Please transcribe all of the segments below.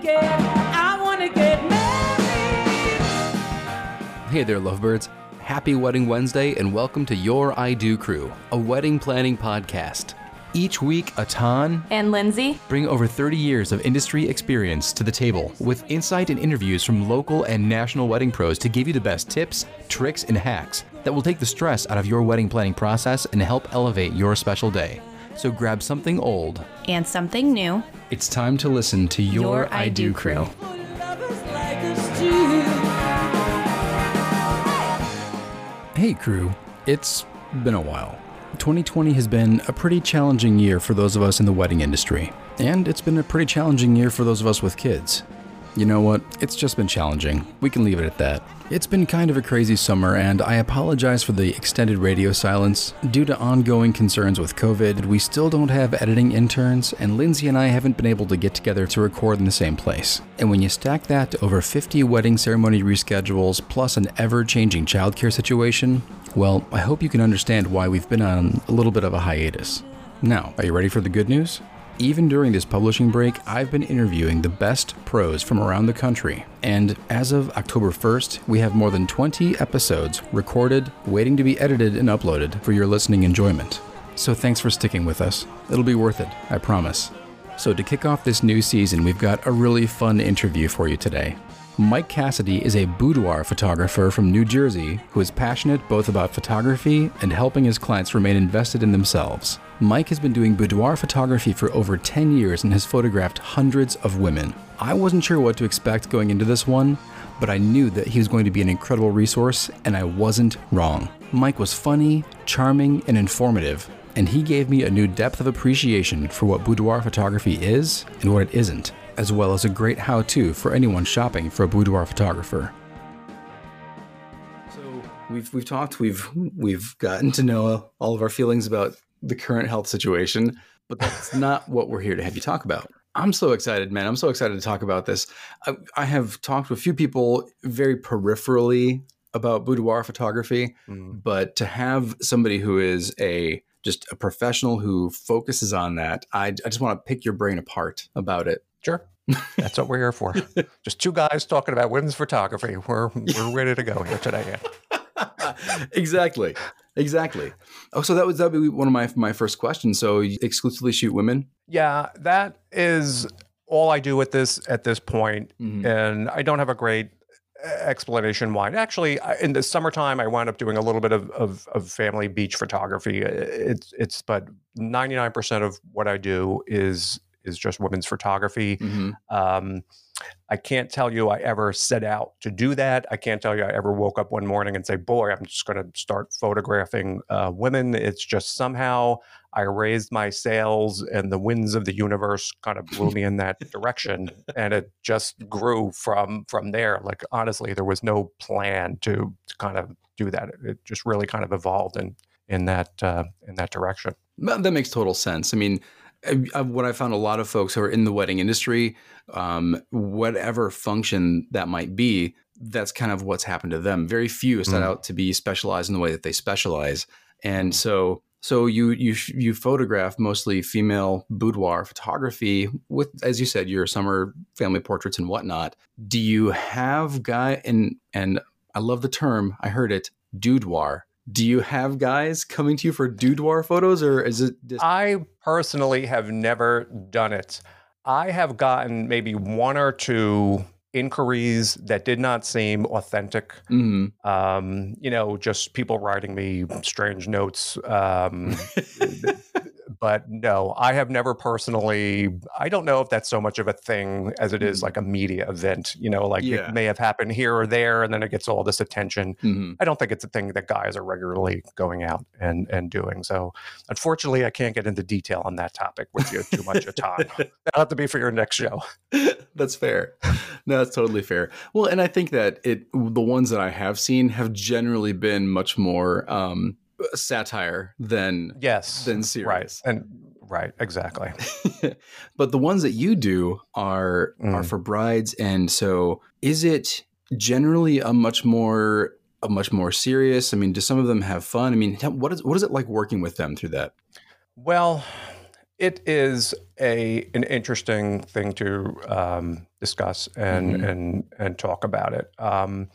get, I wanna get married. Hey there, lovebirds. Happy Wedding Wednesday and welcome to Your I Do Crew, a wedding planning podcast. Each week, Atan And Lindsay? bring over 30 years of industry experience to the table with insight and interviews from local and national wedding pros to give you the best tips, tricks, and hacks that will take the stress out of your wedding planning process and help elevate your special day. So grab something old. And something new. It's time to listen to Your, Your I, Do Do Crew. Crew. For lovers like us two. Hey, crew. It's been a while. 2020 has been a pretty challenging year for those of us in the wedding industry, and it's been a pretty challenging year for those of us with kids. You know what? It's just been challenging. We can leave it at that. It's been kind of a crazy summer, and I apologize for the extended radio silence. Due to ongoing concerns with COVID, we still don't have editing interns, and Lindsay and I haven't been able to get together to record in the same place. And when you stack that to over 50 wedding ceremony reschedules, plus an ever changing childcare situation, well, I hope you can understand why we've been on a little bit of a hiatus. Now, are you ready for the good news? Even during this publishing break, I've been interviewing the best pros from around the country. And as of October 1st, we have more than 20 episodes recorded, waiting to be edited and uploaded for your listening enjoyment. So thanks for sticking with us. It'll be worth it, I promise. So, to kick off this new season, we've got a really fun interview for you today. Mike Cassidy is a boudoir photographer from New Jersey who is passionate both about photography and helping his clients remain invested in themselves. Mike has been doing boudoir photography for over 10 years and has photographed hundreds of women. I wasn't sure what to expect going into this one, but I knew that he was going to be an incredible resource, and I wasn't wrong. Mike was funny, charming, and informative, and he gave me a new depth of appreciation for what boudoir photography is and what it isn't, as well as a great how to for anyone shopping for a boudoir photographer. So we've we've talked, we've we've gotten to know all of our feelings about the current health situation, but that's not what we're here to have you talk about. I'm so excited, man. I'm so excited to talk about this. I, I have talked to a few people very peripherally about boudoir photography, mm. but to have somebody who is a just a professional who focuses on that, I, I just want to pick your brain apart about it. Sure. That's what we're here for. Just two guys talking about women's photography. We're we're ready to go here today. exactly, exactly. Oh, so that was that would be one of my my first questions. So you exclusively shoot women? Yeah, that is all I do at this at this point, Mhm. and I don't have a great explanation why. Actually, in the summertime, I wound up doing a little bit of of, of family beach photography. It's it's but ninety nine percent of what I do is is just women's photography. Mhm. Um, I can't tell you I ever set out to do that. I can't tell you I ever woke up one morning and say, "Boy, I'm just going to start photographing uh, women." It's just somehow I raised my sails, and the winds of the universe kind of blew me in that direction, and it just grew from from there. Like honestly, there was no plan to, to kind of do that. It, it just really kind of evolved in in that uh, in that direction. That makes total sense. I mean, what I found a lot of folks who are in the wedding industry, um, whatever function that might be, that's kind of what's happened to them. Very few set Mm. out to be specialized in the way that they specialize, and so so you you you photograph mostly female boudoir photography with, as you said, your summer family portraits and whatnot. Do you have guy and and I love the term. I heard it, boudoir. Do you have guys coming to you for boudoir photos, or is it just I personally have never done it. I have gotten maybe one or two inquiries that did not seem authentic. Mhm. Um, you know, just people writing me strange notes. Um, but no, I have never personally. I don't know if that's so much of a thing as it is Mm. like a media event. You know, like Yeah. it may have happened here or there, and then it gets all this attention. Mhm. I don't think it's a thing that guys are regularly going out and and doing. So, unfortunately, I can't get into detail on that topic with you too much of time. That'll have to be for your next show. that's fair. No, that's totally fair. Well, and I think that it the ones that I have seen have generally been much more um, satire than Yes, than right, serious. and right, exactly. but the ones that you do are are Mm. for brides, and so is it generally a much more a much more serious? I mean, do some of them have fun? I mean, what is what is it like working with them through that? Well, It is a an interesting thing to um, discuss and Mhm. and and talk about it. Um,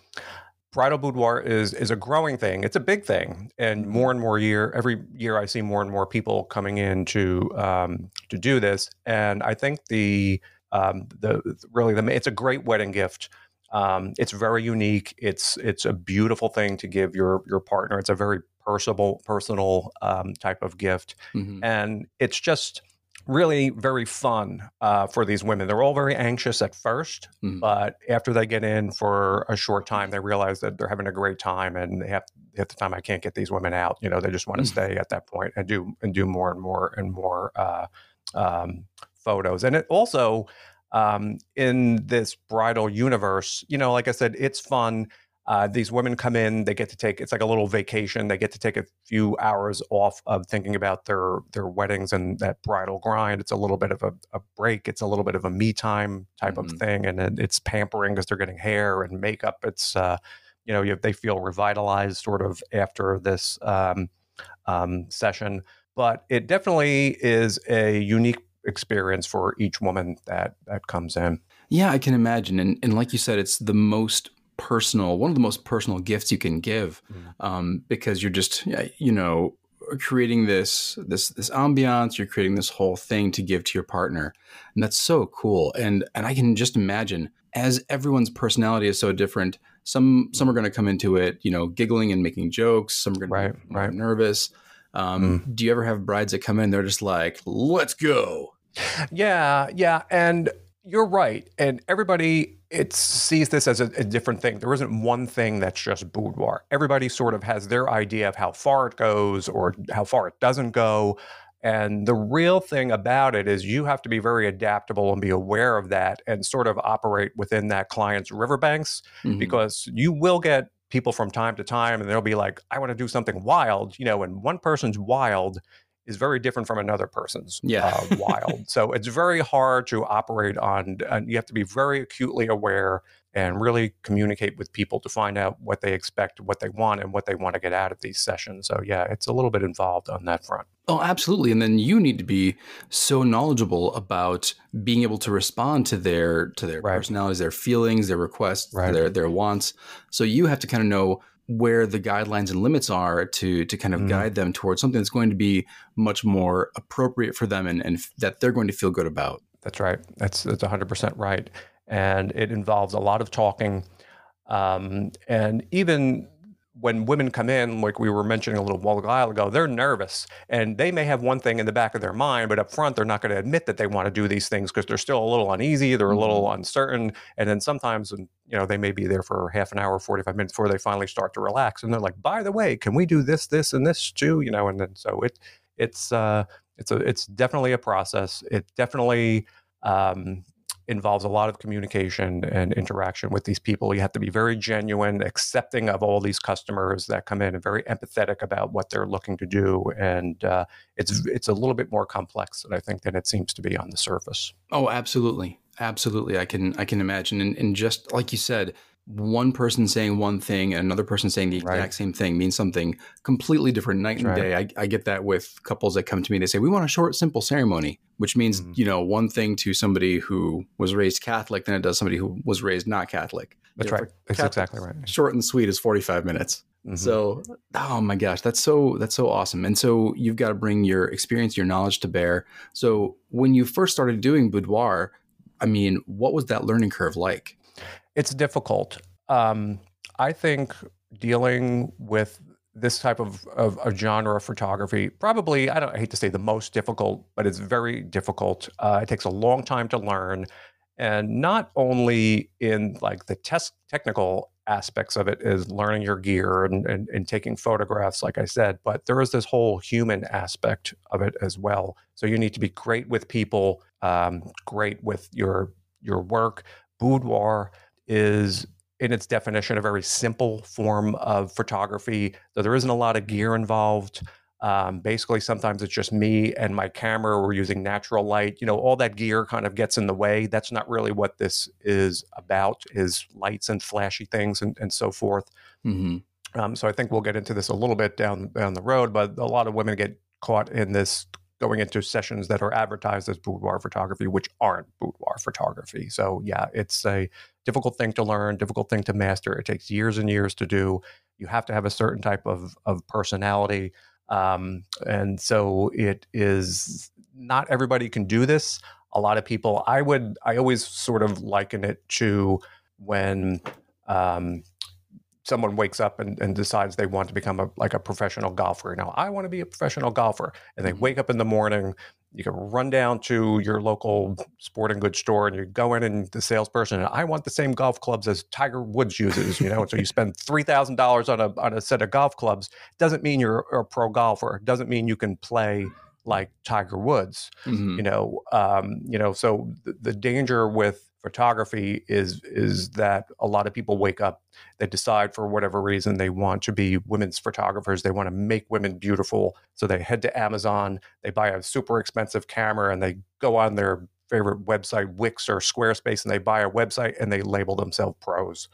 bridal boudoir is is a growing thing. It's a big thing, and more and more year every year I see more and more people coming in to um, to do this. And I think the um, the really the it's a great wedding gift. Um, it's very unique. It's it's a beautiful thing to give your your partner. It's a very personable personal um, type of gift Mhm. and it's just really very fun uh, for these women. They're all very anxious at 1st Mhm. but after they get in for a short time, they realize that they're having a great time, and they have at the time I can't get these women out. You know, they just want to Mm. stay at that point and do and do more and more and more uh, um, photos. And it also um, in this bridal universe, you know, like I said, it's fun. Uh, these women come in, they get to take it's like a little vacation. They get to take a few hours off of thinking about their their weddings and that bridal grind. It's a little bit of a, a break. It's a little bit of a me time type of Mhm. thing, and it, it's pampering because they're getting hair and makeup. It's uh, you know you, they feel revitalized sort of after this um, um, session, but it definitely is a unique experience for each woman that that comes in. Yeah, I can imagine. And, and like you said, it's the most personal, one of the most personal gifts you can give Mhm. um, because you're just, you know, creating this this this ambiance you're creating this whole thing to give to your partner. And that's so cool. And and i can just imagine as everyone's personality is so different some some are going to come into it you know giggling and making jokes. Some are going Right, to be right. nervous. Um, do you ever have brides that come in they're just like let's go. Yeah, yeah, and you're right. And everybody it sees this as a, a different thing. There isn't one thing that's just boudoir. Everybody sort of has their idea of how far it goes or how far it doesn't go. And the real thing about it is you have to be very adaptable and be aware of that and sort of operate within that client's riverbanks Mhm. because you will get people from time to time and they'll be like, I want to do something wild, you know, and one person's wild is very different from another person's Yeah. uh, wild. So it's very hard to operate on, and you have to be very acutely aware and really communicate with people to find out what they expect, what they want, and what they want to get out of these sessions. So yeah, it's a little bit involved on that front. Oh, absolutely. And then you need to be so knowledgeable about being able to respond to their to their Right. personalities, their feelings, their requests, Right. their their wants. So you have to kind of know where the guidelines and limits are to to kind of Mhm. guide them towards something that's going to be much more appropriate for them and, and f- that they're going to feel good about. That's right. That's that's hundred percent right, and it involves a lot of talking, um, and even when women come in, like we were mentioning a little while ago, they're nervous, and they may have one thing in the back of their mind, but up front they're not going to admit that they want to do these things because they're still a little uneasy, they're a little uncertain, and then sometimes, and you know, they may be there for half an hour, forty five minutes before they finally start to relax, and they're like, "By the way, can we do this, this, and this too?" You know, and then so it it's uh, it's a it's definitely a process. It definitely um, involves a lot of communication and interaction with these people. You have to be very genuine, accepting of all these customers that come in, and very empathetic about what they're looking to do. And uh, it's it's a little bit more complex, I think, than it seems to be on the surface. Oh, absolutely. Absolutely. I can I can imagine. And, and just like you said, one person saying one thing and another person saying the exact Right. same thing means something completely different night and That's day. I, I get that with couples that come to me. They say, We want a short, simple ceremony, which means, Mhm. you know, one thing to somebody who was raised Catholic than it does somebody who was raised not Catholic. That's You know, right. That's Catholics, exactly right. Short and sweet is 45 minutes. Mhm. So, oh my gosh, that's so that's so awesome. And so you've got to bring your experience, your knowledge to bear. So when you first started doing boudoir, I mean, what was that learning curve like? It's difficult. Um, I think dealing with this type of, of, of genre of photography, probably, I don't I hate to say the most difficult, but it's very difficult. Uh, it takes a long time to learn. And not only in like the test technical aspects of it is learning your gear and, and, and taking photographs, like I said, but there is this whole human aspect of it as well. So you need to be great with people, um, great with your your work. Boudoir is in its definition a very simple form of photography. So there isn't a lot of gear involved. Um, basically, sometimes it's just me and my camera. We're using natural light. You know, all that gear kind of gets in the way. That's not really what this is about. Is lights and flashy things and, and so forth. hmm Um, so I think we'll get into this a little bit down down the road. But a lot of women get caught in this going into sessions that are advertised as boudoir photography, which aren't boudoir photography. So yeah, it's a difficult thing to learn, difficult thing to master. It takes years and years to do. You have to have a certain type of of personality, um, and so it is not everybody can do this. A lot of people, I would, I always sort of liken it to when um, someone wakes up and, and, decides they want to become a, like a professional golfer. Now, I want to be a professional golfer. And they mm-hmm. wake up in the morning, you can run down to your local sporting goods store and you go in and the salesperson, and I want the same golf clubs as Tiger Woods uses, you know, and so you spend $3,000 on a, on a set of golf clubs. Doesn't mean you're a pro golfer. Doesn't mean you can play like Tiger Woods, mm-hmm. you know, um, you know, so the, the danger with photography is is that a lot of people wake up they decide for whatever reason they want to be women's photographers they want to make women beautiful so they head to amazon they buy a super expensive camera and they go on their favorite website wix or squarespace and they buy a website and they label themselves pros.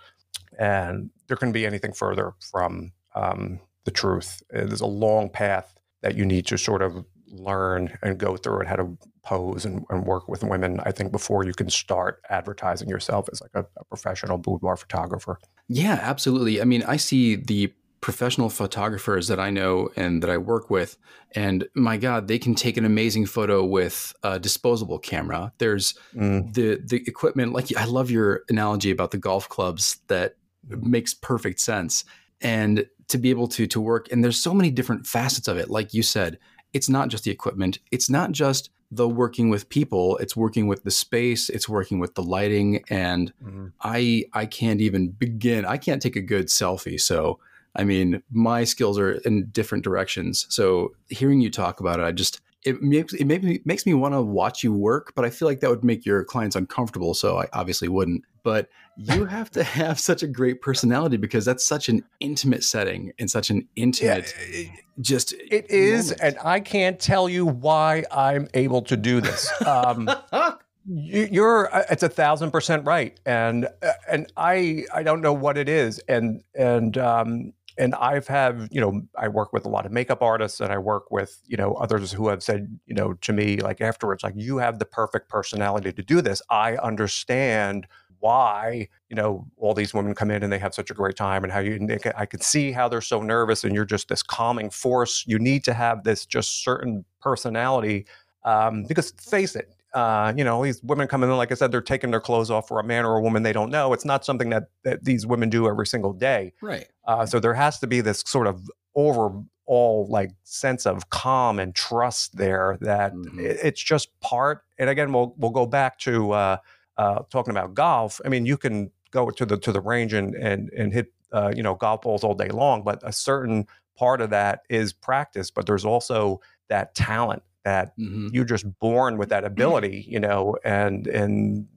And there couldn't be anything further from um, the truth. There's a long path that you need to sort of learn and go through and how to pose and, and, work with women, I think, before you can start advertising yourself as like a, a, professional boudoir photographer. Yeah, absolutely. I mean, I see the professional photographers that I know and that I work with, and my God, they can take an amazing photo with a disposable camera. There's mm. the the equipment. Like I love your analogy about the golf clubs. That makes perfect sense. And to be able to to work, and there's so many different facets of it. Like you said, it's not just the equipment. It's not just the working with people. It's working with the space. It's working with the lighting. And mm-hmm. I I can't even begin. I can't take a good selfie. So I mean, my skills are in different directions. So hearing you talk about it, I just it makes it makes me, makes me want to watch you work, but I feel like that would make your clients uncomfortable. So I obviously wouldn't. But you have to have such a great personality because that's such an intimate setting and such an intimate. Yeah, just it is, moment. and I can't tell you why I'm able to do this. Um, you, are uh, it's a thousand percent right, and uh, and I I don't know what it is, and and um, and I've have you know I work with a lot of makeup artists and I work with you know others who have said you know to me like afterwards like you have the perfect personality to do this. I understand why you know all these women come in and they have such a great time and how you I can see how they're so nervous and you're just this calming force. You need to have this just certain personality um, because face it, uh, you know, these women come in, like I said, they're taking their clothes off for a man or a woman they don't know. It's not something that, that these women do every single day. Right. Uh, so there has to be this sort of overall like sense of calm and trust there that mm-hmm. it, it's just part. And again, we'll we'll go back to uh, uh, talking about golf. I mean, you can go to the to the range and and and hit uh, you know golf balls all day long, but a certain part of that is practice. But there's also that talent that mm-hmm. you're just born with that ability, you know, and and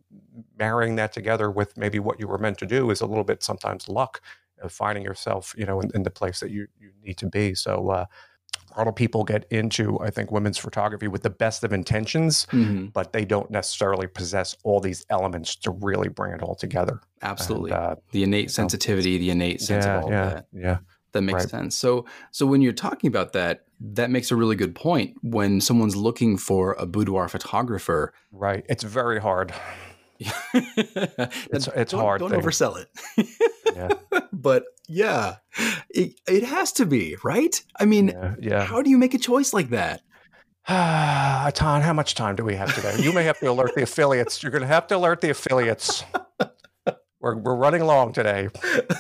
marrying that together with maybe what you were meant to do is a little bit sometimes luck of finding yourself, you know, in, in the place that you you need to be. So uh, a lot of people get into, I think, women's photography with the best of intentions, mm-hmm. but they don't necessarily possess all these elements to really bring it all together. Absolutely, and, uh, the innate sensitivity, the innate sense yeah, of all yeah, that. Yeah, that makes right. sense. So, so when you're talking about that, that makes a really good point. When someone's looking for a boudoir photographer, right? It's very hard. it's it's don't, hard. Don't thing. oversell it. yeah. But yeah, it, it has to be right. I mean, yeah, yeah. How do you make a choice like that? Ah, Ton, how much time do we have today? You may have to alert the affiliates. You're going to have to alert the affiliates. We're, we're running long today.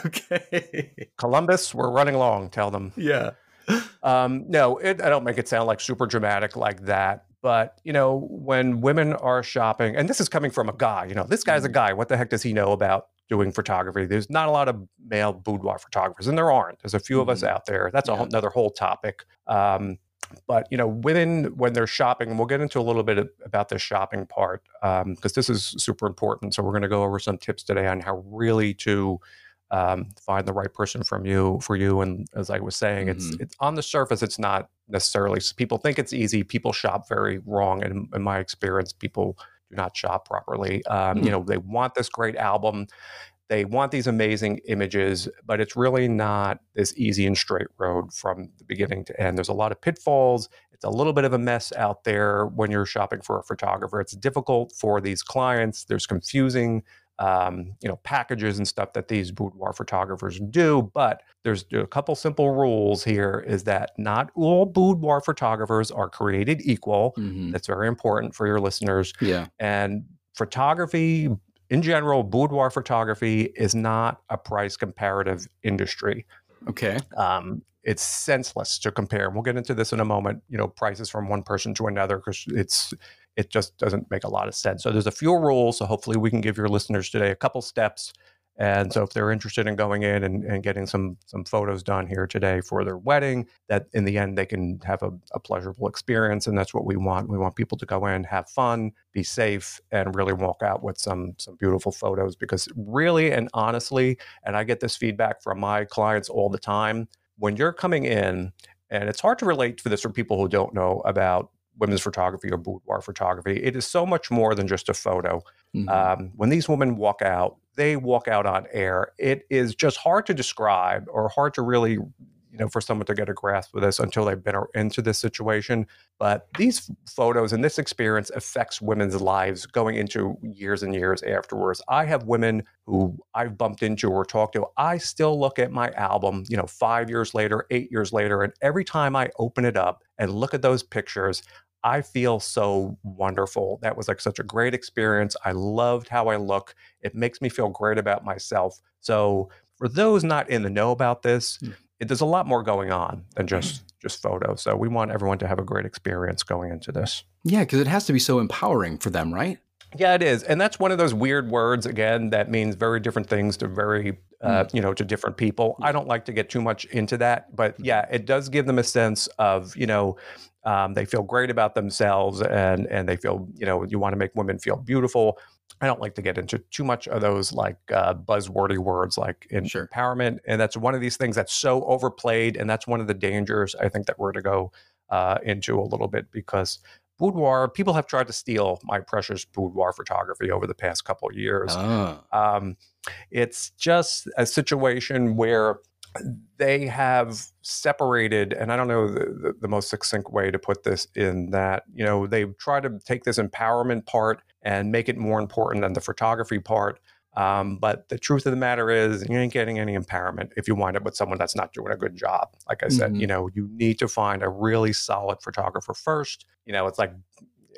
okay. Columbus, we're running long. Tell them. Yeah. Um, no, it, I don't make it sound like super dramatic like that. But, you know, when women are shopping, and this is coming from a guy, you know, this guy's a mm-hmm. guy. What the heck does he know about doing photography? There's not a lot of male boudoir photographers, and there aren't. There's a few mm-hmm. of us mm-hmm. out there. That's yeah. a whole, another whole topic. Um, but you know women when they're shopping and we'll get into a little bit about the shopping part because um, this is super important so we're going to go over some tips today on how really to um, find the right person from you for you and as i was saying mm-hmm. it's it's on the surface it's not necessarily people think it's easy people shop very wrong and in my experience people do not shop properly um, mm-hmm. you know they want this great album they want these amazing images, but it's really not this easy and straight road from the beginning to end. There's a lot of pitfalls. It's a little bit of a mess out there when you're shopping for a photographer. It's difficult for these clients. There's confusing um, you know, packages and stuff that these boudoir photographers do. But there's a couple simple rules here is that not all boudoir photographers are created equal. Mhm. That's very important for your listeners. Yeah. And photography in general, boudoir photography is not a price comparative industry. Okay. Um, it's senseless to compare. We'll get into this in a moment. You know, prices from one person to another because it's it just doesn't make a lot of sense. So there's a few rules. So hopefully we can give your listeners today a couple steps. And so if they're interested in going in and, and getting some some photos done here today for their wedding, that in the end they can have a, a pleasurable experience. And that's what we want. We want people to go in, have fun, be safe, and really walk out with some some beautiful photos. Because really and honestly, and I get this feedback from my clients all the time, when you're coming in, and it's hard to relate to this for people who don't know about women's photography or boudoir photography. It is so much more than just a photo. Mhm. Um, when these women walk out, they walk out on air. It is just hard to describe or hard to really, you know, for someone to get a grasp of this until they've been into this situation. But these photos and this experience affects women's lives going into years and years afterwards. I have women who I've bumped into or talked to. I still look at my album, you know, five years later, eight years later, and every time I open it up and look at those pictures, I feel so wonderful. That was like such a great experience. I loved how I look. It makes me feel great about myself. So for those not in the know about this, Mm. it, there's a lot more going on than just just photos. So we want everyone to have a great experience going into this. Yeah, because it has to be so empowering for them, right? Yeah, it is, and that's one of those weird words again that means very different things to very, uh, you know, to different people. I don't like to get too much into that, but yeah, it does give them a sense of, you know, um, they feel great about themselves, and and they feel, you know, you want to make women feel beautiful. I don't like to get into too much of those like uh, buzzwordy words like in Sure. empowerment, and that's one of these things that's so overplayed, and that's one of the dangers I think that we're to go uh, into a little bit because boudoir people have tried to steal my precious boudoir photography over the past couple of years Ah. um, it's just a situation where they have separated and i don't know the, the, the most succinct way to put this in that you know they try to take this empowerment part and make it more important than the photography part um, but the truth of the matter is you ain't getting any empowerment if you wind up with someone that's not doing a good job like i said Mhm. you know you need to find a really solid photographer first you know it's like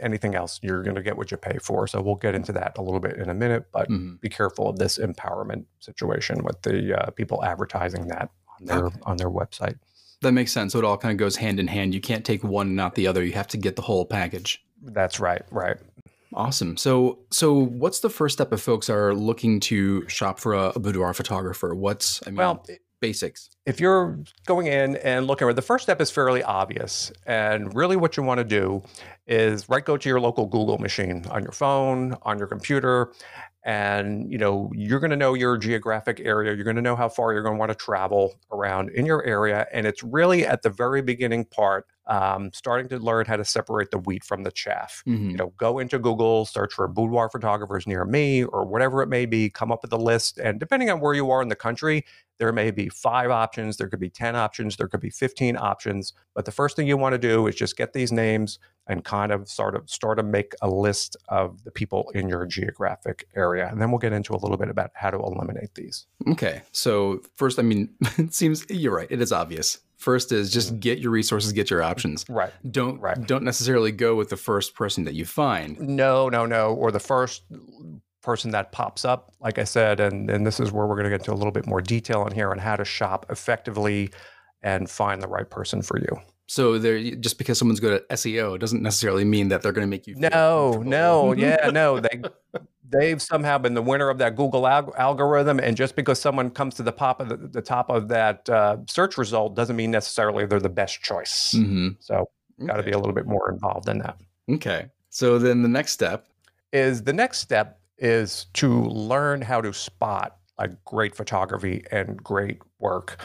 anything else you're going to get what you pay for so we'll get into that a little bit in a minute but Mhm. be careful of this empowerment situation with the uh, people advertising that on their Okay. on their website. That makes sense. So it all kind of goes hand in hand. You can't take one and not the other. You have to get the whole package. That's right, right. Awesome. So, so what's the first step if folks are looking to shop for a, a boudoir photographer? What's I mean, Well, basics. if you're going in and looking, the first step is fairly obvious, and really what you want to do is right go to your local Google machine on your phone, on your computer, and you know you're going to know your geographic area. You're going to know how far you're going to want to travel around in your area, and it's really at the very beginning part, um, starting to learn how to separate the wheat from the chaff. Mhm. you know, go into Google, search for boudoir photographers near me or whatever it may be, come up with a list. And depending on where you are in the country, there may be five options, there could be 10 options, there could be 15 options. But the first thing you want to do is just get these names and kind of sort of start to make a list of the people in your geographic area. And then we'll get into a little bit about how to eliminate these. Okay. So first, I mean, it seems you're right. It is obvious. First is just mm-hmm. get your resources, get your options. Right. Don't Right. don't necessarily go with the first person that you find. No, no, no. Or the first person that pops up, like I said, and, and this is where we're going to get into a little bit more detail in here on how to shop effectively and find the right person for you. So there, just because someone's good at SEO doesn't necessarily mean that they're going to make you. feel No, no, mm-hmm. yeah, no. They they've somehow been the winner of that Google alg- algorithm, and just because someone comes to the top of the, the top of that uh, search result doesn't mean necessarily they're the best choice. Mhm. So, got to be a little bit more involved in that. Okay. So then the next step. is the next step is to learn how to spot like great photography and great work.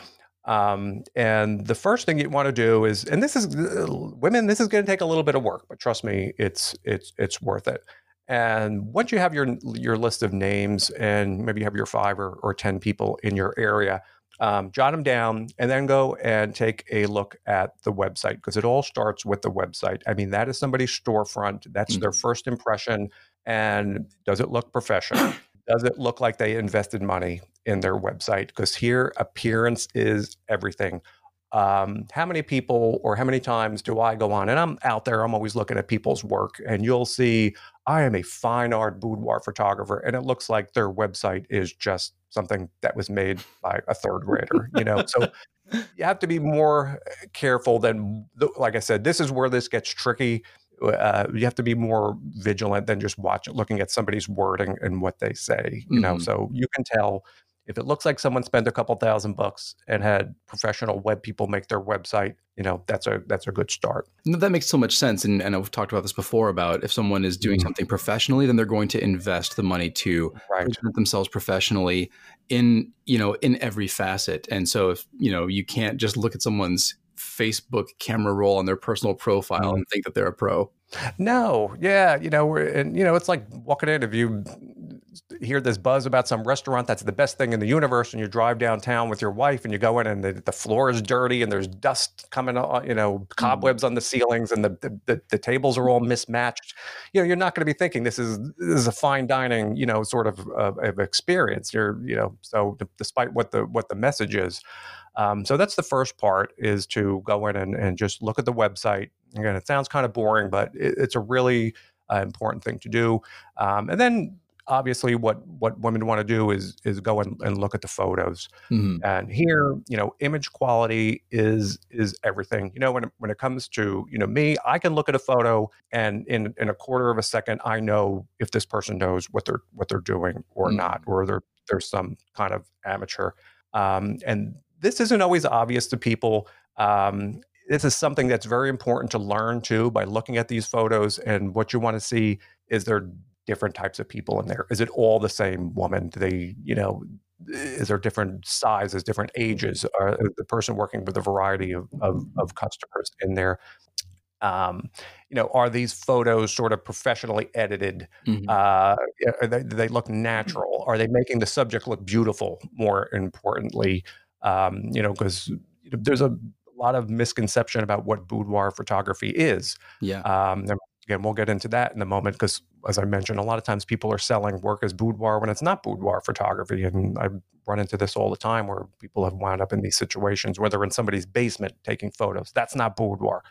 Um, and the first thing you want to do is, and this is women, this is going to take a little bit of work, but trust me, it's it's it's worth it. And once you have your your list of names and maybe you have your five or, or ten people in your area, um, jot them down, and then go and take a look at the website because it all starts with the website. I mean, that is somebody's storefront. That's mm-hmm. their first impression. And does it look professional? does it look like they invested money in their website? Because here, appearance is everything. Um, how many people or how many times do I go on and I'm out there, I'm always looking at people's work, and you'll see I am a fine art boudoir photographer, and it looks like their website is just something that was made by a third grader, you know. So you have to be more careful than, like I said, this is where this gets tricky. Uh, you have to be more vigilant than just watching, looking at somebody's wording and what they say, you mm-hmm. know. So you can tell if it looks like someone spent a couple thousand bucks and had professional web people make their website, you know, that's a that's a good start. No, that makes so much sense. And, and I've talked about this before about if someone is doing mm-hmm. something professionally, then they're going to invest the money to right. present themselves professionally in, you know, in every facet. And so if, you know, you can't just look at someone's Facebook camera roll on their personal profile mm-hmm. and think that they're a pro. No, yeah, you know, we're and you know, it's like walking in if you hear this buzz about some restaurant that's the best thing in the universe, and you drive downtown with your wife, and you go in, and the, the floor is dirty, and there's dust coming, on, you know, cobwebs mm. on the ceilings, and the, the the tables are all mismatched. You know, you're not going to be thinking this is this is a fine dining, you know, sort of, of, of experience. You're, you know, so despite what the what the message is. Um, so that's the first part is to go in and, and just look at the website. Again, it sounds kind of boring, but it, it's a really uh, important thing to do. Um, and then obviously what what women want to do is is go and, and look at the photos mm-hmm. and here you know image quality is is everything you know when it, when it comes to you know me i can look at a photo and in in a quarter of a second i know if this person knows what they're what they're doing or mm-hmm. not or there there's some kind of amateur um, and this isn't always obvious to people um, this is something that's very important to learn too by looking at these photos and what you want to see is there different types of people in there? Is it all the same woman? Do they, you know, is there different sizes, different ages? Are the person working with a variety of, of, of customers in there? Um, you know, are these photos sort of professionally edited? Mm-hmm. Uh, they, do they look natural? Are they making the subject look beautiful? More importantly, um, you know, because there's a lot of misconception about what boudoir photography is. Yeah. Um, again, we'll get into that in a moment because, as I mentioned, a lot of times people are selling work as boudoir when it's not boudoir photography. And I run into this all the time where people have wound up in these situations where they're in somebody's basement taking photos. That's not boudoir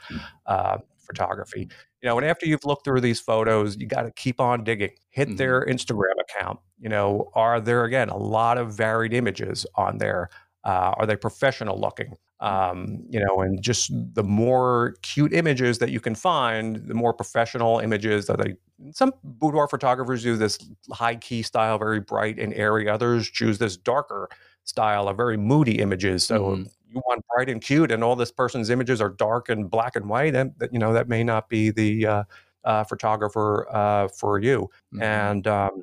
uh, photography. You know, and after you've looked through these photos, you got to keep on digging. Hit mm-hmm. their Instagram account. You know, are there again a lot of varied images on there? Uh, are they professional looking? Um, you know, and just the more cute images that you can find, the more professional images that they. Some boudoir photographers do this high key style, very bright and airy. Others choose this darker style of very moody images. So mm-hmm. you want bright and cute, and all this person's images are dark and black and white, and that you know that may not be the uh, uh, photographer uh, for you. Mm-hmm. And um,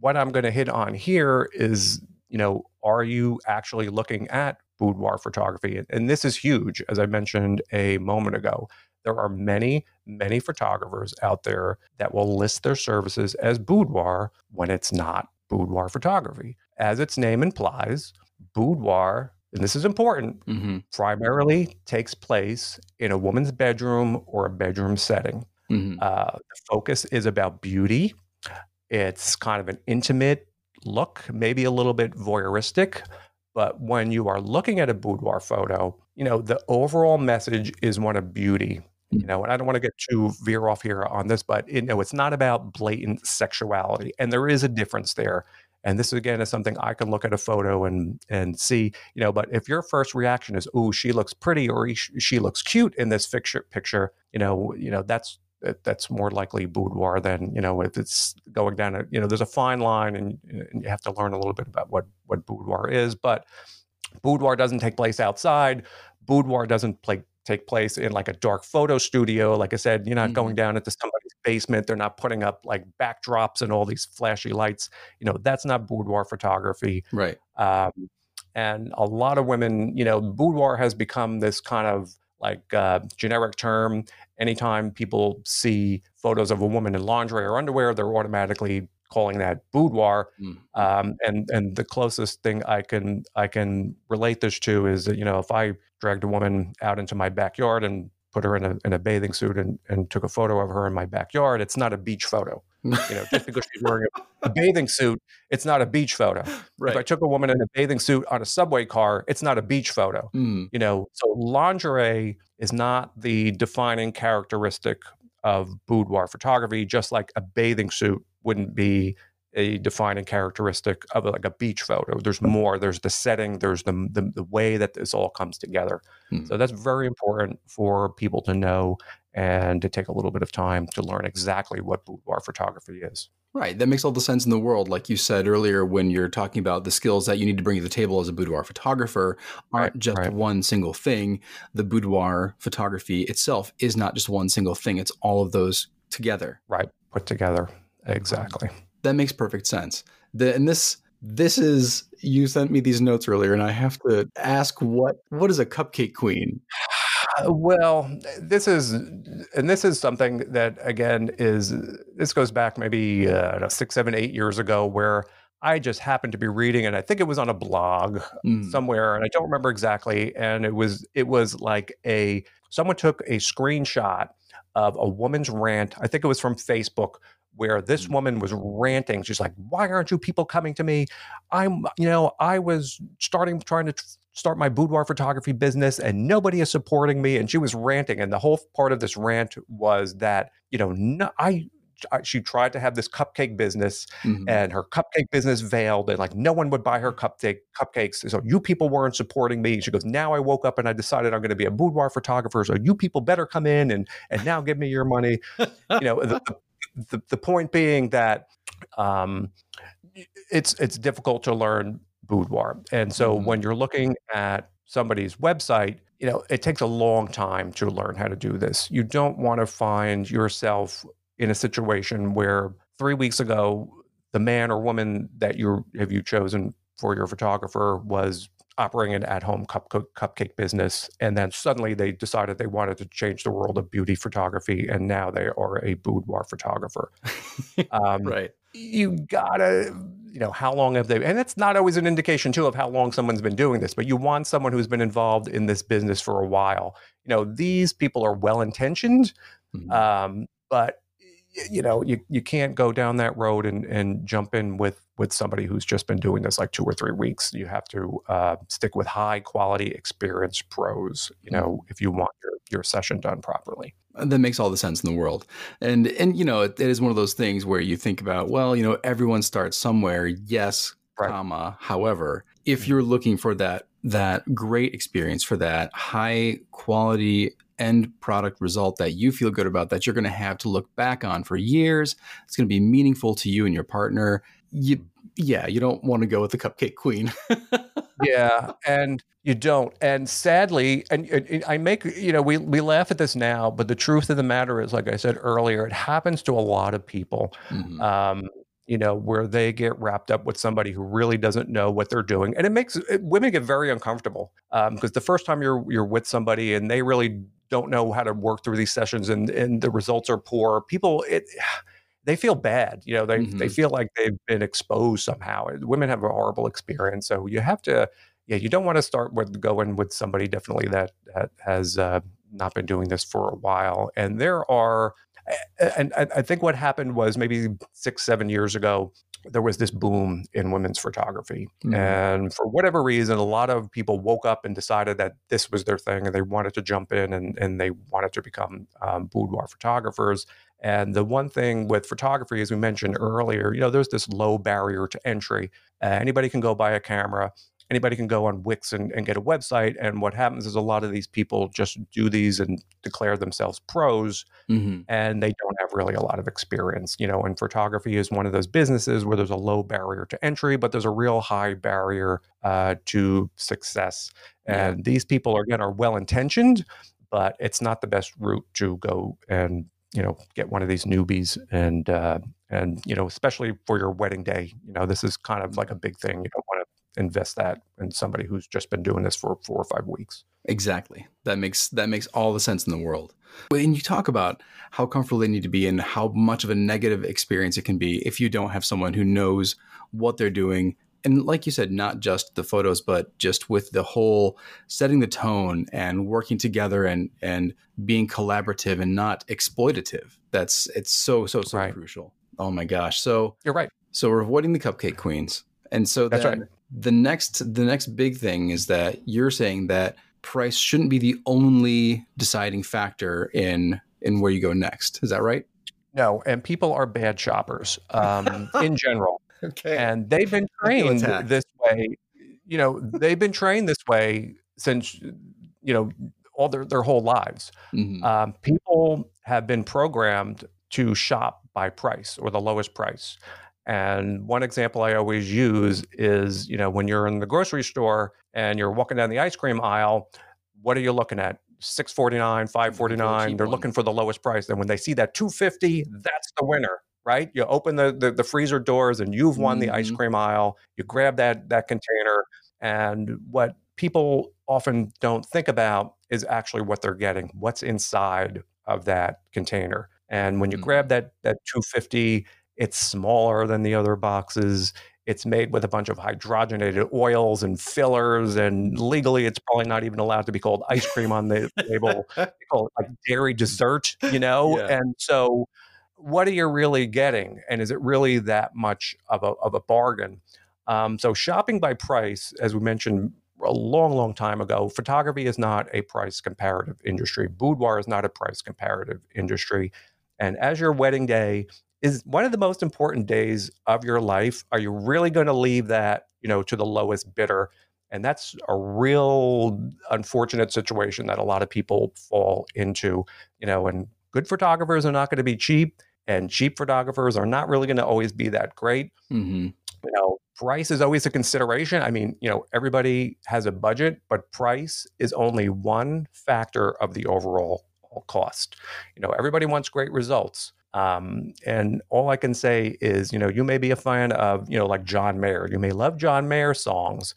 what I'm going to hit on here is, you know, are you actually looking at boudoir photography. And this is huge, as I mentioned a moment ago. There are many, many photographers out there that will list their services as boudoir when it's not boudoir photography. As its name implies, boudoir, and this is important, mm-hmm. primarily takes place in a woman's bedroom or a bedroom setting. Mm-hmm. Uh, the focus is about beauty. It's kind of an intimate look, maybe a little bit voyeuristic, but when you are looking at a boudoir photo, you know, the overall message is one of beauty. You mm. know, and I don't want to get too veer off here on this, but you know, it's not about blatant sexuality. And there is a difference there. And this again is something I can look at a photo and and see, you know. But if your first reaction is, "Oh, she looks pretty," or "She looks cute in this picture," picture, you know, you know that's that's more likely boudoir than you know if it's going down a you know there's a fine line and, and, you have to learn a little bit about what what boudoir is but boudoir doesn't take place outside. Boudoir doesn't play, take place in like a dark photo studio. Like i said you're not mm-hmm. going down into somebody's basement. They're not putting up like backdrops and all these flashy lights. You know that's not boudoir photography. Right. Um, and a lot of women you know boudoir has become this kind of like uh, generic term anytime people see photos of a woman in lingerie or underwear, they're automatically calling that boudoir. Mm. Um, and and the closest thing I can I can relate this to is that you know if I dragged a woman out into my backyard and put her in a in a bathing suit and, and took a photo of her in my backyard, it's not a beach photo. You know, just because she's wearing a, a bathing suit, it's not a beach photo. If I took a woman in a bathing suit on a subway car, it's not a beach photo. Mm. You know, so lingerie is not the defining characteristic of boudoir photography, just like a bathing suit wouldn't be a defining characteristic of like a beach photo. There's more. There's the setting. There's the the, the way that this all comes together. Hmm. So that's very important for people to know and to take a little bit of time to learn exactly what boudoir photography is. Right. That makes all the sense in the world. Like you said earlier, when you're talking about the skills that you need to bring to the table as a boudoir photographer aren't Right, just right. one single thing. The boudoir photography itself is not just one single thing, it's all of those together. Right, put together exactly. That makes perfect sense. The, and this this is you sent me these notes earlier and I have to ask what what is a cupcake queen? Uh, Well, this is, and this is something that again is this goes back maybe uh, I don't know, six, seven, eight years ago, where I just happened to be reading, and I think it was on a blog Mm. somewhere, and I don't remember exactly. And it was it was like a someone took a screenshot of a woman's rant. I think it was from Facebook. Where this Mm. woman was ranting, she's like, "Why aren't you people coming to me? I'm, you know, I was starting trying to start my boudoir photography business and nobody is supporting me and she was ranting and the whole part of this rant was that you know no, I, I she tried to have this cupcake business Mhm. and her cupcake business failed and like no one would buy her cupcake cupcakes so you people weren't supporting me she goes now i woke up and i decided i'm going to be a boudoir photographer so you people better come in and and now give me your money you know the, the, the, the point being that um it's it's difficult to learn boudoir and so Mhm. when you're looking at somebody's website you know it takes a long time to learn how to do this you don't want to find yourself in a situation where three weeks ago the man or woman that you have you chosen for your photographer was operating an at-home cup, cupcake business and then suddenly they decided they wanted to change the world of beauty photography and now they are a boudoir photographer um, right. you gotta you know how long have they and it's not always an indication too of how long someone's been doing this but you want someone who's been involved in this business for a while you know these people are well intentioned Mhm. um, but you know you, you can't go down that road and, and jump in with with somebody who's just been doing this like two or three weeks you have to uh, stick with high quality experienced pros you know if you want your, your session done properly that makes all the sense in the world and and you know it, it is one of those things where you think about well you know everyone starts somewhere yes Right. comma however if Mhm. you're looking for that that great experience for that high quality end product result that you feel good about that you're going to have to look back on for years it's going to be meaningful to you and your partner you yeah you don't want to go with the cupcake queen yeah and you don't and sadly and, and i make you know we, we laugh at this now but the truth of the matter is like i said earlier it happens to a lot of people Mhm. um, you know where they get wrapped up with somebody who really doesn't know what they're doing and it makes it, women get very uncomfortable because the first time you're you're with somebody and they really don't know how to work through these sessions and and the results are poor people it they feel bad you know they they Mhm. feel like they've been exposed somehow women have a horrible experience so you have to yeah you don't want to start with going with somebody definitely that that has uh, not been doing this for a while and there are and I I think what happened was maybe six, seven years ago, there was this boom in women's photography. Mhm. And for whatever reason, a lot of people woke up and decided that this was their thing and they wanted to jump in and, and they wanted to become um, boudoir photographers. And the one thing with photography, as we mentioned earlier, you know, there's this low barrier to entry. Uh, anybody can go buy a camera. Anybody can go on Wix and, and get a website. And what happens is a lot of these people just do these and declare themselves pros Mhm. and they don't have really a lot of experience. You know, and photography is one of those businesses where there's a low barrier to entry, but there's a real high barrier uh, to success. Yeah. And these people, again, are well intentioned, but it's not the best route to go and you know get one of these newbies and uh, and you know especially for your wedding day. You know, this is kind of like a big thing. You don't want to invest that in somebody who's just been doing this for four or five weeks. Exactly. That makes that makes all the sense in the world. When you talk about how comfortable they need to be and how much of a negative experience it can be if you don't have someone who knows what they're doing and like you said, not just the photos, but just with the whole setting the tone and working together and and being collaborative and not exploitative. That's it's so so so right. crucial. Oh my gosh! So you're right. So we're avoiding the cupcake queens, and so that's right. The next the next big thing is that you're saying that price shouldn't be the only deciding factor in in where you go next. Is that right? No, and people are bad shoppers um, in general. Okay. And they've been trained this way. You know, they've been trained this way since, you know, all their, their whole lives. Mm-hmm. Um, people have been programmed to shop by price or the lowest price. And one example I always use is, you know, when you're in the grocery store and you're walking down the ice cream aisle, what are you looking at? 649, 549. They're looking for the lowest price. And when they see that 250, that's the winner right? You open the, the, the freezer doors and you've won mm-hmm. the ice mm-hmm. cream aisle. You grab that that container, and what people often don't think about is actually what they're getting, what's inside of that container. And when you mm-hmm. grab that that 250, it's smaller than the other boxes. It's made with a bunch of hydrogenated oils and fillers, and legally, it's probably not even allowed to be called ice cream on the label. They call it like dairy dessert, you know. Yeah. And so, what are you really getting? And is it really that much of a, of a bargain? Um, so, shopping by price, as we mentioned a long, long time ago, photography is not a price comparative industry. Boudoir is not a price comparative industry. And as your wedding day is one of the most important days of your life, are you really going to leave that, you know, to the lowest bidder? And that's a real unfortunate situation that a lot of people fall into, you know, and good photographers are not going to be cheap and cheap photographers are not really going to always be that great. Mm-hmm. You know, price is always a consideration. I mean, you know, everybody has a budget, but price is only one factor of the overall cost. You know, everybody wants great results. Um, and all I can say is, you know, you may be a fan of, you know, like John Mayer. You may love John Mayer songs,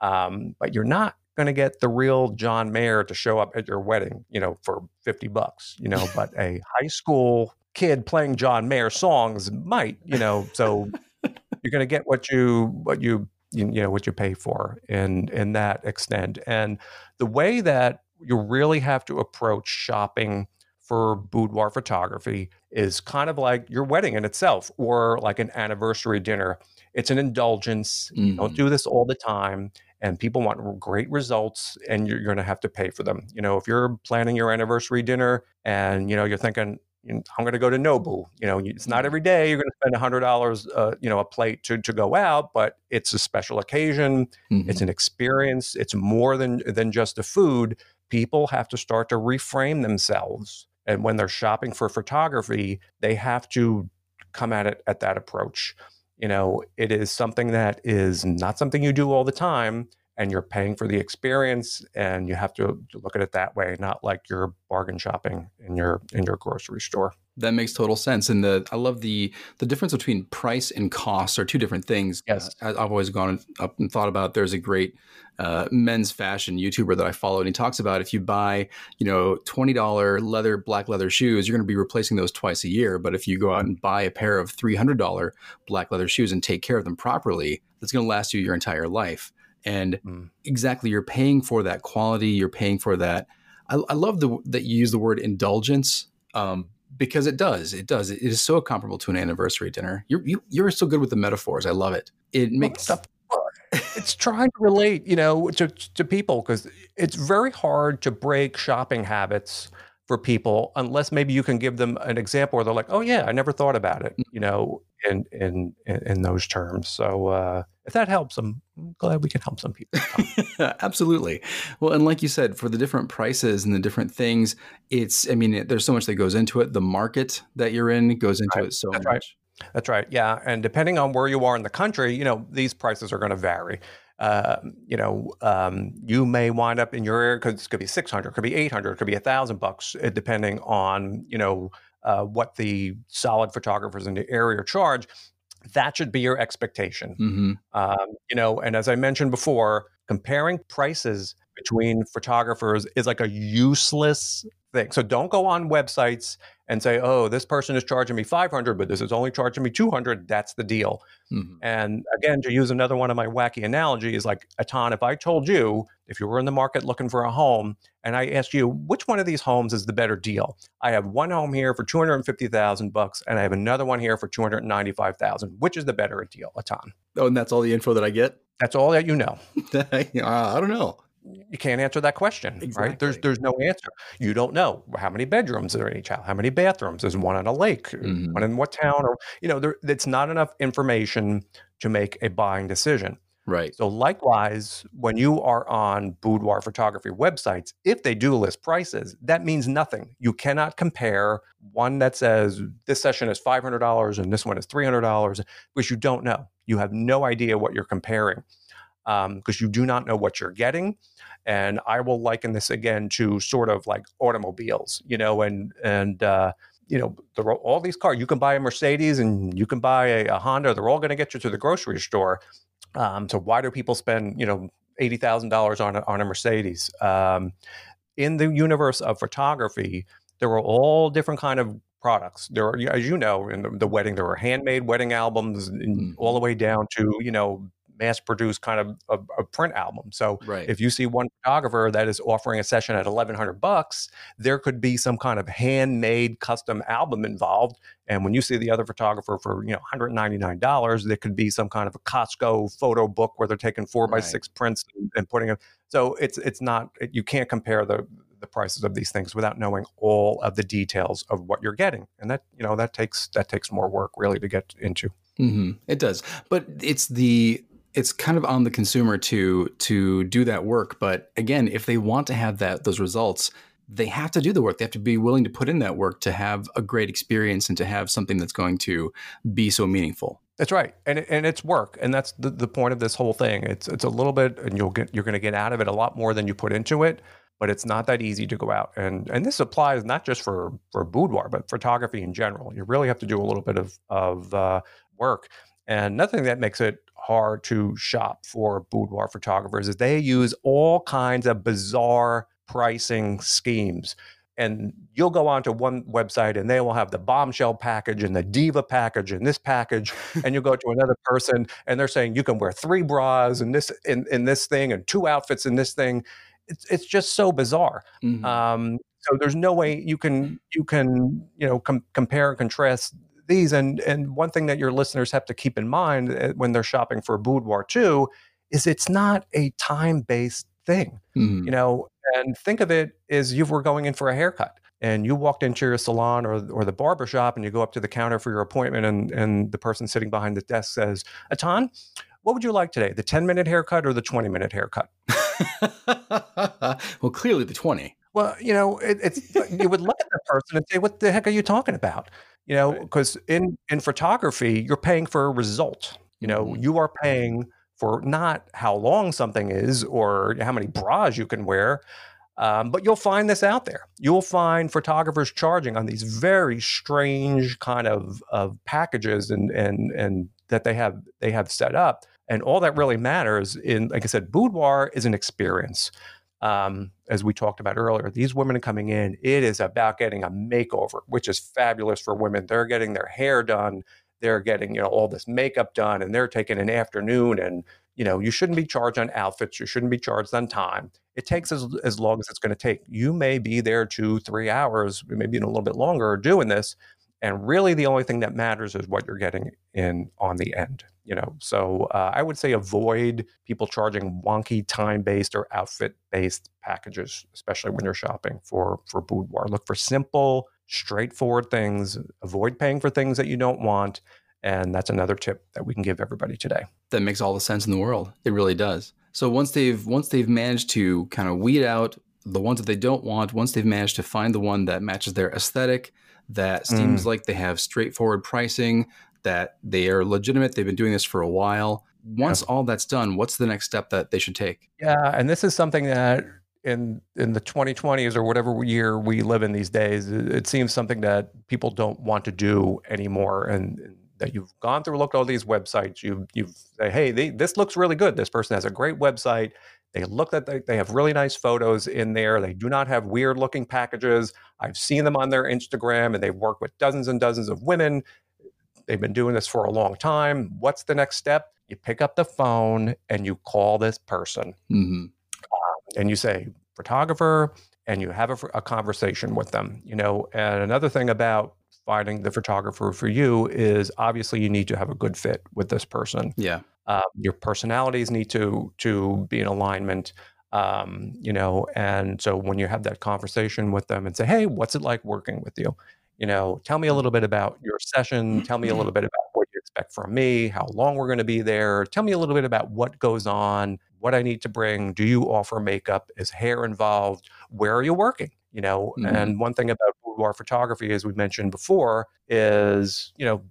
um, but you're not going to get the real John Mayer to show up at your wedding, you know, for 50 bucks, you know, but a high school kid playing John Mayer songs might, you know, so you're going to get what you what you you know what you pay for in in that extent. And the way that you really have to approach shopping for boudoir photography is kind of like your wedding in itself or like an anniversary dinner. It's an indulgence. Mm-hmm. You don't mm-hmm. do this all the time and people want great results and you're, you're going to have to pay for them. You know, if you're planning your anniversary dinner and you know you're thinking I'm going to go to Nobu. You know, it's not every day you're going to spend hundred dollars, uh, you know, a plate to to go out, but it's a special occasion. Mm-hmm. It's an experience. It's more than than just a food. People have to start to reframe themselves, and when they're shopping for photography, they have to come at it at that approach. You know, it is something that is not something you do all the time and you're paying for the experience and you have to look at it that way not like you're bargain shopping in your in your grocery store. That makes total sense and the i love the the difference between price and cost are two different things. Yes. Uh, i've always gone up and thought about there's a great uh, men's fashion youtuber that i follow and he talks about if you buy you know $20 leather black leather shoes you're going to be replacing those twice a year but if you go out and buy a pair of $300 black leather shoes and take care of them properly that's going to last you your entire life and mm. exactly, you're paying for that quality. You're paying for that. I, I love the, that you use the word indulgence um, because it does. It does. It is so comparable to an anniversary dinner. You're you, you're so good with the metaphors. I love it. It makes well, it's trying to relate, you know, to to people because it's very hard to break shopping habits for people unless maybe you can give them an example where they're like, "Oh yeah, I never thought about it," you know, in in in, in those terms. So uh, if that helps, I'm glad we can help some people. Absolutely. Well, and like you said, for the different prices and the different things, it's I mean, there's so much that goes into it. The market that you're in goes into right. it so That's much. Right. That's right. Yeah, and depending on where you are in the country, you know, these prices are going to vary. Uh, you know, um, you may wind up in your area because it could be 600, it could be 800, it could be a thousand bucks, uh, depending on, you know, uh, what the solid photographers in the area charge. That should be your expectation. Mm-hmm. Um, you know, and as I mentioned before, comparing prices between photographers is like a useless thing. So don't go on websites and say, "Oh, this person is charging me 500, but this is only charging me 200." That's the deal. Mm-hmm. And again, to use another one of my wacky analogies, like Atan, if I told you if you were in the market looking for a home and I asked you which one of these homes is the better deal, I have one home here for 250,000 bucks and I have another one here for 295,000. Which is the better deal, Atan? Oh, and that's all the info that I get. That's all that you know. I don't know. You can't answer that question, Exactly. right? There's there's no answer. You don't know how many bedrooms are in each house, how many bathrooms. Is one on a lake, Mhm. one in what town, or you know, there, it's not enough information to make a buying decision. Right. So likewise, when you are on boudoir photography websites, if they do list prices, that means nothing. You cannot compare one that says this session is $500 and this one is $300 because you don't know. You have no idea what you're comparing because you do not know what you're getting. And I will liken this again to sort of like automobiles, you know, and and uh, you know, there are all these cars. You can buy a Mercedes and you can buy a, a Honda. They're all going to get you to the grocery store. Um, so why do people spend you know eighty thousand dollars on a, on a Mercedes? Um, in the universe of photography, there are all different kind of products. There are, as you know, in the, the wedding, there are handmade wedding albums, Mhm. all the way down to you know mass-produced kind of a, a print album. So Right. if you see one photographer that is offering a session at 1100 bucks there could be some kind of handmade custom album involved and when you see the other photographer for you know 199 dollars there could be some kind of a costco photo book where they're taking four by six prints and, and putting them. so it's it's not you can't compare the the prices of these things without knowing all of the details of what you're getting and that you know that takes that takes more work really to get into hmm It does, but it's the it's kind of on the consumer to to do that work. But again, if they want to have that those results, they have to do the work. They have to be willing to put in that work to have a great experience and to have something that's going to be so meaningful. That's right, and and it's work, and that's the, the point of this whole thing. It's it's a little bit, and you'll get you're going to get out of it a lot more than you put into it. But it's not that easy to go out, and and this applies not just for for boudoir, but photography in general. You really have to do a little bit of of uh, work, and nothing that makes it hard to shop for boudoir photographers is they use all kinds of bizarre pricing schemes. And you'll go onto one website and they will have the bombshell package and the diva package and this package and you'll go to another person and they're saying you can wear three bras and this in, in this thing and two outfits in this thing. It's, it's just so bizarre. Mhm. um, so there's no way you can you can you know com- compare and contrast these and and one thing that your listeners have to keep in mind uh, when they're shopping for a boudoir too is it's not a time based thing Mhm. you know and think of it as you were going in for a haircut and you walked into your salon or, or the barber shop and you go up to the counter for your appointment and, and the person sitting behind the desk says atan what would you like today the 10 minute haircut or the 20 minute haircut well, clearly the twenty. well you know it, it's you would look at that person and say what the heck are you talking about you know Right. because in in photography you're paying for a result you know Mhm. you are paying for not how long something is or how many bras you can wear um, but you'll find this out there you'll find photographers charging on these very strange kind of of packages and and and that they have they have set up and all that really matters in like i said boudoir is an experience um, as we talked about earlier, these women are coming in. It is about getting a makeover, which is fabulous for women. They're getting their hair done, they're getting you know all this makeup done, and they're taking an afternoon. And you know you shouldn't be charged on outfits. You shouldn't be charged on time. It takes as as long as it's going to take. You may be there two, three hours, maybe a little bit longer, doing this. And really, the only thing that matters is what you're getting in on the end. You know, so uh, I would say avoid people charging wonky time-based or outfit-based packages, especially when you're shopping for for boudoir. Look for simple, straightforward things. Avoid paying for things that you don't want. And that's another tip that we can give everybody today. that makes all the sense in the world. It really does. So once they've once they've managed to kind of weed out the ones that they don't want, once they've managed to find the one that matches their aesthetic, that seems mm. like they have straightforward pricing, that they are legitimate, they've been doing this for a while. Once all that's done, what's the next step that they should take? Yeah, and this is something that in in the 2020s or whatever year we live in these days, it, it seems something that people don't want to do anymore. And, and that you've gone through, looked at all these websites. You you've say, hey, they, this looks really good. This person has a great website. They look that they, they have really nice photos in there. They do not have weird looking packages. I've seen them on their Instagram, and they've worked with dozens and dozens of women. They've been doing this for a long time. What's the next step? You pick up the phone and you call this person, hmm and you say, photographer, and you have a, a conversation with them. You know, and another thing about finding the photographer for you is obviously you need to have a good fit with this person. Yeah. Um, your personalities need to to be in alignment. Um, you know, and so when you have that conversation with them and say, "Hey, what's it like working with you?" You know, tell me a little bit about your session. Tell me a little bit about what you expect from me, how long we're going to be there. Tell me a little bit about what goes on, what I need to bring. Do you offer makeup? Is hair involved? Where are you working? You know, Mhm. and one thing about boudoir photography, as we mentioned before, is you know,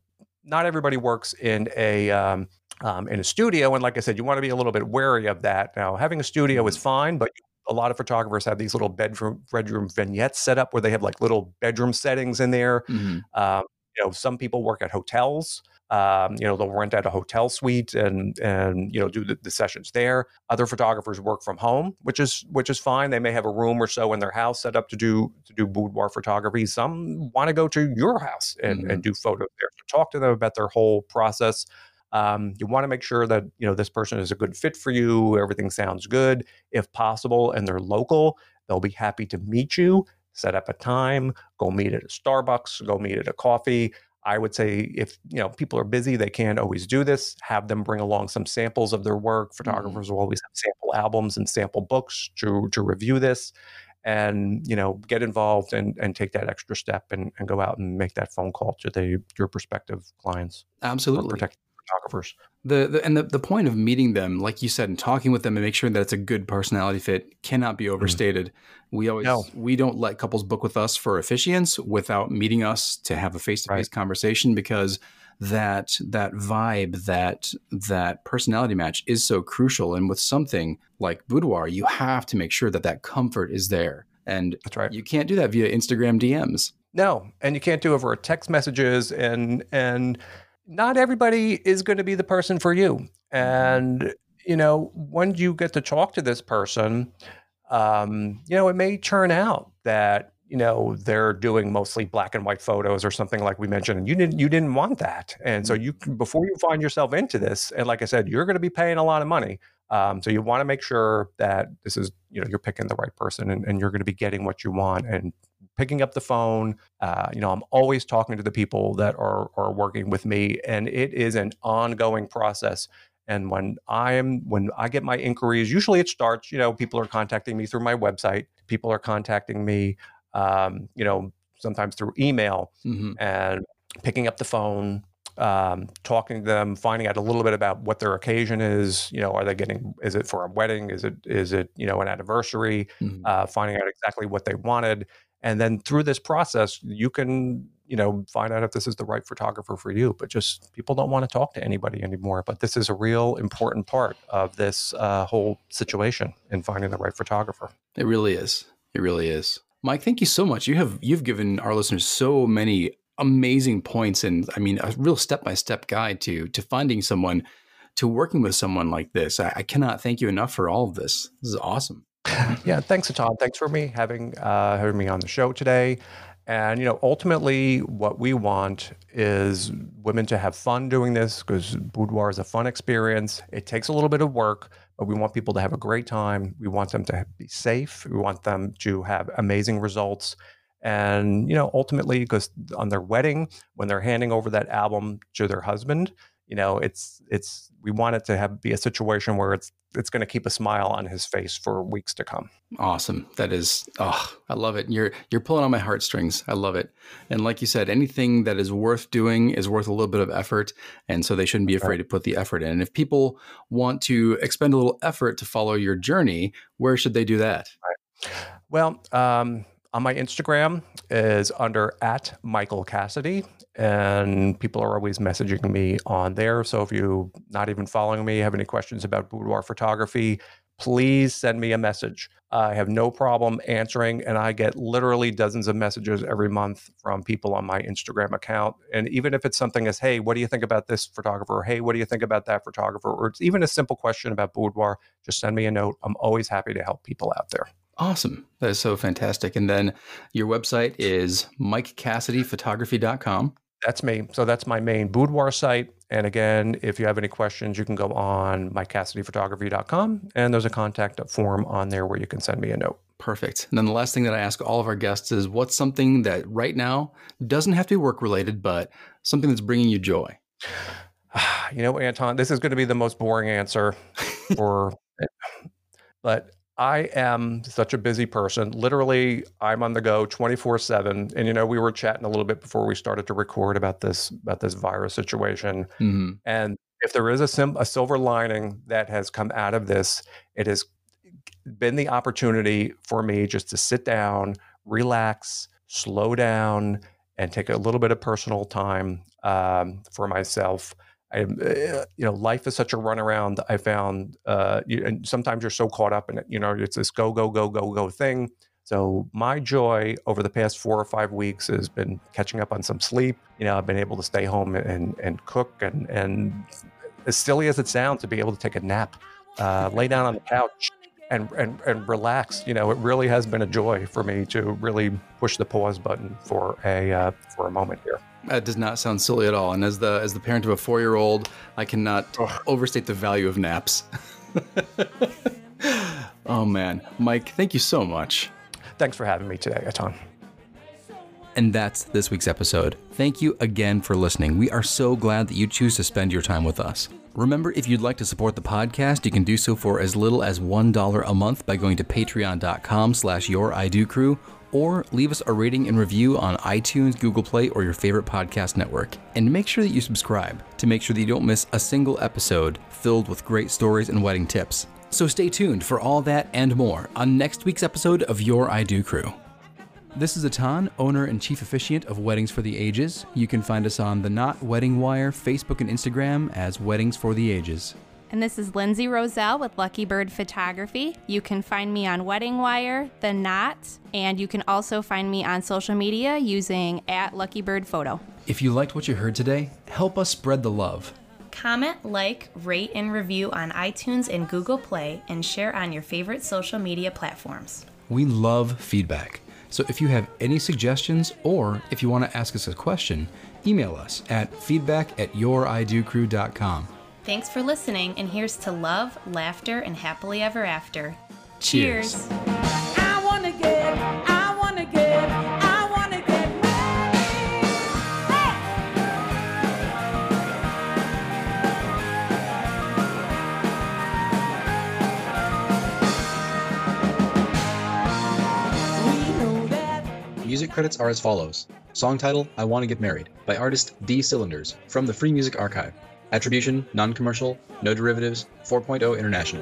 not everybody works in a um, um, in a studio. And like I said, you want to be a little bit wary of that. Now, having a studio is fine, but a lot of photographers have these little bedroom bedroom vignettes set up where they have like little bedroom settings in there. hmm Um, you know, some people work at hotels. Um, you know, they'll rent out a hotel suite and and you know do the, the sessions there. Other photographers work from home, which is which is fine. They may have a room or so in their house set up to do to do boudoir photography. Some want to go to your house and, and do photos there. So talk to them about their whole process. Um, you want to make sure that you know this person is a good fit for you. Everything sounds good, if possible, and they're local. They'll be happy to meet you. Set up a time. Go meet at a Starbucks. Go meet at a coffee. I would say if you know people are busy, they can't always do this. Have them bring along some samples of their work. Photographers will always have sample albums and sample books to to review this, and you know get involved and and take that extra step and, and go out and make that phone call to the your prospective clients Absolutely. Photographers. The, the and the, the point of meeting them, like you said, and talking with them and make sure that it's a good personality fit cannot be mm. overstated. We always No. we don't let couples book with us for officiants without meeting us to have a face to face conversation because that that vibe that that personality match is so crucial. And with something like boudoir, you have to make sure that that comfort is there, and That's right. you can't do that via Instagram DMs. No, and you can't do it over text messages, and and not everybody is going to be the person for you. And you know, when you get to talk to this person, um, you know, it may turn out that you know they're doing mostly black and white photos or something like we mentioned, and you didn't you didn't want that. And so you before you find yourself into this, and like I said, you're going to be paying a lot of money. Um, so you want to make sure that this is you know you're picking the right person, and, and you're going to be getting what you want and picking up the phone. Uh, you know, I'm always talking to the people that are are working with me, and it is an ongoing process. And when I am when I get my inquiries, usually it starts. You know, people are contacting me through my website. People are contacting me. Um, you know, sometimes through email hmm and picking up the phone, um, talking to them, finding out a little bit about what their occasion is. You know, are they getting? Is it for a wedding? Is it is it you know an anniversary? hmm uh, finding out exactly what they wanted. And then through this process, you can, you know, find out if this is the right photographer for you. But just people don't want to talk to anybody anymore. But this is a real important part of this uh, whole situation in finding the right photographer. It really is. It really is. Mike, thank you so much. You have you've given our listeners so many amazing points and I mean a real step-by-step guide to to finding someone to working with someone like this. I, I cannot thank you enough for all of this. This is awesome. Yeah, thanks, Todd. Thanks for me having uh, having me on the show today. And you know, ultimately, what we want is women to have fun doing this because boudoir is a fun experience. It takes a little bit of work, but we want people to have a great time. We want them to be safe. We want them to have amazing results. And you know, ultimately, because on their wedding, when they're handing over that album to their husband, you know, it's it's we want it to have be a situation where it's it's going to keep a smile on his face for weeks to come. Awesome. That is oh, I love it. You're you're pulling on my heartstrings. I love it. And like you said, anything that is worth doing is worth a little bit of effort. And so they shouldn't be afraid to put the effort in. And if people want to expend a little effort to follow your journey, where should they do that? Well, um, on my Instagram is under at Michael Cassidy, and people are always messaging me on there. So if you're not even following me, have any questions about boudoir photography, please send me a message. I have no problem answering, and I get literally dozens of messages every month from people on my Instagram account. And even if it's something as, hey, what do you think about this photographer? Hey, what do you think about that photographer? Or it's even a simple question about boudoir, just send me a note. I'm always happy to help people out there. Awesome. That is so fantastic. And then your website is mikecassidyphotography.com. That's me. So that's my main boudoir site. And again, if you have any questions, you can go on mikecassidyphotography.com and there's a contact form on there where you can send me a note. Perfect. And then the last thing that I ask all of our guests is what's something that right now doesn't have to be work related, but something that's bringing you joy? You know, Anton, this is going to be the most boring answer for, but I am such a busy person. Literally, I'm on the go 24/7. And you know, we were chatting a little bit before we started to record about this about this virus situation. Mm-hmm. And if there is a sim- a silver lining that has come out of this, it has been the opportunity for me just to sit down, relax, slow down, and take a little bit of personal time um, for myself. I, uh, you know, life is such a runaround. I found, uh, you, and sometimes you're so caught up in it. You know, it's this go, go, go, go, go thing. So my joy over the past four or five weeks has been catching up on some sleep. You know, I've been able to stay home and and cook, and and as silly as it sounds, to be able to take a nap, uh, lay down on the couch, and and and relax. You know, it really has been a joy for me to really push the pause button for a uh, for a moment here. That does not sound silly at all. And as the as the parent of a four year old, I cannot overstate the value of naps. oh man, Mike, thank you so much. Thanks for having me today, Atan. And that's this week's episode. Thank you again for listening. We are so glad that you choose to spend your time with us. Remember, if you'd like to support the podcast, you can do so for as little as $1 a month by going to patreon.com slash your I Do crew or leave us a rating and review on iTunes, Google Play, or your favorite podcast network. And make sure that you subscribe to make sure that you don't miss a single episode filled with great stories and wedding tips. So stay tuned for all that and more on next week's episode of Your I Do Crew. This is Atan, owner and chief officiant of Weddings for the Ages. You can find us on the Knot Wedding Wire, Facebook, and Instagram as Weddings for the Ages. And this is Lindsay Roselle with Lucky Bird Photography. You can find me on Wedding Wire, The Knot, and you can also find me on social media using at Lucky Bird Photo. If you liked what you heard today, help us spread the love. Comment, like, rate, and review on iTunes and Google Play, and share on your favorite social media platforms. We love feedback. So if you have any suggestions or if you want to ask us a question, email us at feedback at youridocrew.com. Thanks for listening, and here's to love, laughter, and happily ever after. Cheers. Cheers. I wanna get, I wanna get, I wanna get married. Hey! We know that Music credits are as follows Song title I Want to Get Married by artist D Cylinders from the Free Music Archive. Attribution, non commercial, no derivatives, 4.0 international.